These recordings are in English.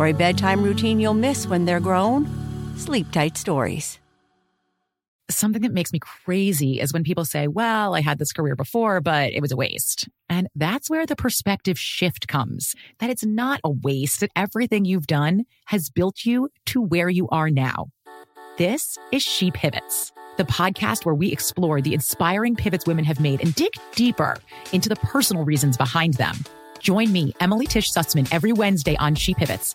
For a bedtime routine you'll miss when they're grown, Sleep Tight Stories. Something that makes me crazy is when people say, Well, I had this career before, but it was a waste. And that's where the perspective shift comes that it's not a waste, that everything you've done has built you to where you are now. This is She Pivots, the podcast where we explore the inspiring pivots women have made and dig deeper into the personal reasons behind them. Join me, Emily Tish Sussman, every Wednesday on She Pivots.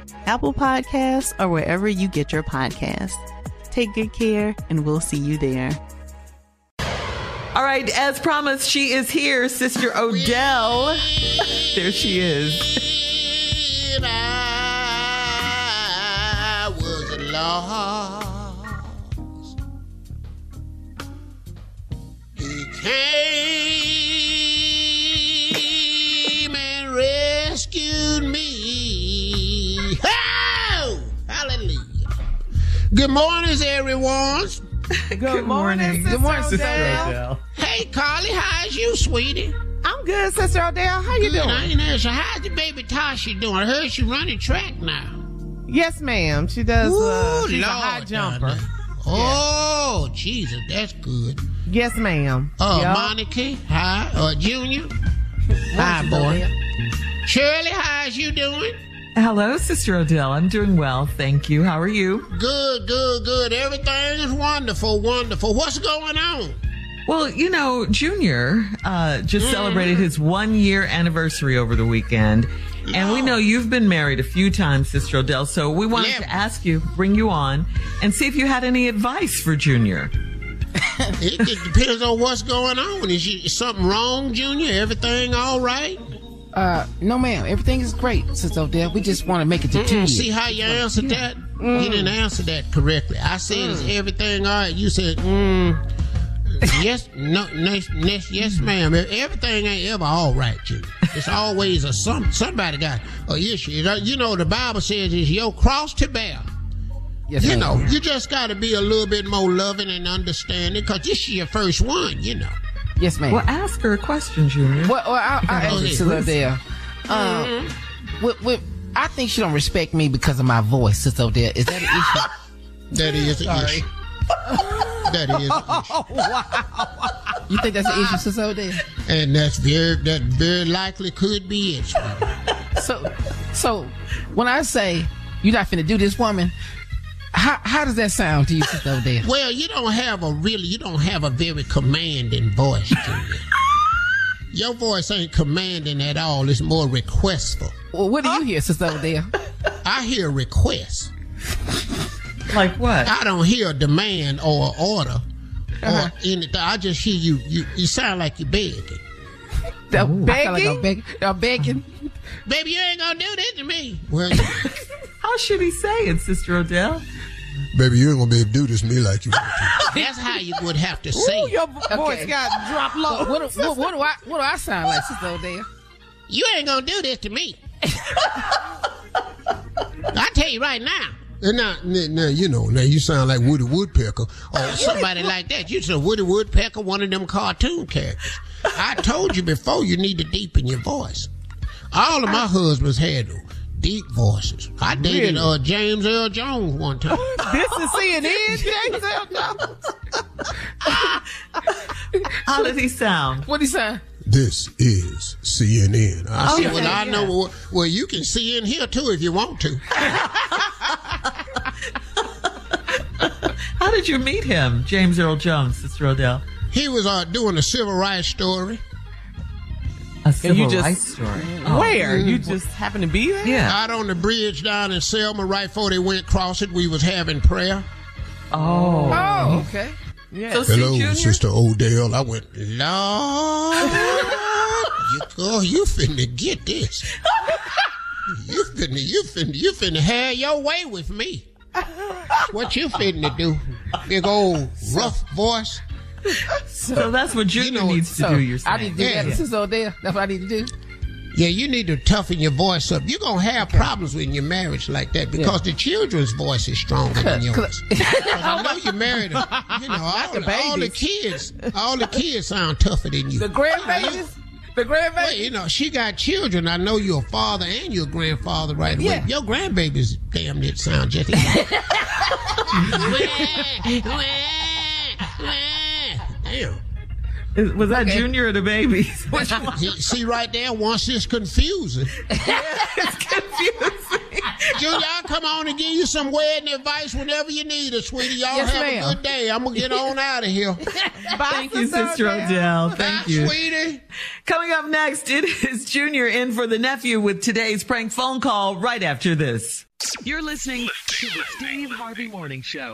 Apple Podcasts, or wherever you get your podcasts. Take good care, and we'll see you there. All right, as promised, she is here, Sister Odell. there she is. I was lost, Good morning, everyone. Good, morning, Good morning, Sister Odell. Hey, Carly, how's you, sweetie? I'm good, Sister Odell. How you Good. I doing? ain't asked you. How's your baby Tasha doing? I heard she running track now. Yes, ma'am. She does. Uh, Ooh, she's a high jumper. Donna. Oh, Jesus, that's good. Yes, ma'am. Uh, Yup. Monica, hi. Uh, Junior, hi, boy. Shirley, how's you doing? Hello, Sister Odell. I'm doing well, thank you. How are you? Good, good, good. Everything is wonderful, wonderful. What's going on? Well, you know, Junior uh, just celebrated his one year anniversary over the weekend. And we know you've been married a few times, Sister Odell. So we wanted Yeah. to ask you, bring you on, and see if you had any advice for Junior. It, it depends on what's going on. Is, you, is something wrong, Junior? Everything all right? Uh, no, ma'am. Everything is great, Sister Odell. We just want to make it to two Mm, years. see how you answered that? You didn't answer that correctly. I said, is everything all right? You said, mm, yes, no, yes, yes, yes, ma'am. Everything ain't ever all right, Junior. It's always a some somebody got a issue. You know, the Bible says it's your cross to bear. Yes, You ma'am. know, you just got to be a little bit more loving and understanding because this is your first one, you know. Yes, ma'am. Well, ask her a question, Junior. Well, well I, I Go asked you, ahead. Sister Odell. Um, with, with, I think she don't respect me because of my voice, Sister Odell. Is that an issue? That is an issue. That is an issue. You think that's an issue, Sister Odell? And that's very, that very likely could be it. sweetie. So, so when I say you're not finna do this, woman, how how does that sound to you, Sister Odell? Well, you don't have a really, you don't have a very commanding voice, Junior. Your voice ain't commanding at all. It's more requestful. Well, what do you hear, Sister Odell? I hear requests. Like what? I don't hear a demand or order Uh-huh. or anything. I just hear you. You, you sound like you're begging. I'm begging? like I'm begging. I'm begging. Baby, you ain't gonna do this to me. Well, How should he say it, Sister Odell? Baby, you ain't gonna be able to do this to me like you. That's how you would have to say. Ooh, it. your voice got dropped low. What, what, what do I what do I sound like, Sister Odell? You ain't gonna do this to me. I tell you right now, And now, now, you know, now you sound like Woody Woodpecker or somebody like that. You said Woody Woodpecker, one of them cartoon characters. I told you before you need to deepen your voice. All of my husbands had deep voices. I dated uh, James Earl Jones one time. This is CNN, James Earl Jones. How did he sound? What he say? This is CNN. I said, Okay, well, I yeah. know. Well, well, you can see in here too if you want to. How did you meet him, James Earl Jones, Sister Odell? He was uh, doing a civil rights story. A civil you just- rights story. Mm-hmm. Where? You mm-hmm. just happen to be there? Yeah. Out on the bridge down in Selma, right before they went across it, we was having prayer. Oh. Oh, okay. Yeah. So, Hello, Sister Odell. I went, Lord, you, girl, you finna get this. You finna, you finna, you finna have your way with me. What you finna do? Big old rough voice. So that's what Junior know, needs to So, do. You're saying. I need to do Yeah. that. Sister Odell. That's what I need to do. Yeah, you need to toughen your voice up. You're gonna have problems in your marriage like that because the children's voice is stronger than yours. 'Cause I know you married, a, you know, all, the the, all the kids, all the kids sound tougher than you. The grandbabies. The Well, grandbabies. you know, she got children. I know you're a father and you're a grandfather right away. Yeah. Your grandbabies damn near sound just Damn. Is- Was that Junior or the babies? Which one? See- See right there, once it's confusing. It's confusing. Junior, I'll come on and give you some wedding advice whenever you need it, sweetie. Y'all Yes, have ma'am. a good day. I'm gonna get on out of here. Thank you, Sister Odell. Thank Bye, you. sweetie. Coming up next, it is Junior in for the nephew with today's prank phone call right after this. You're listening to the Steve Harvey Morning Show.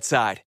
Side.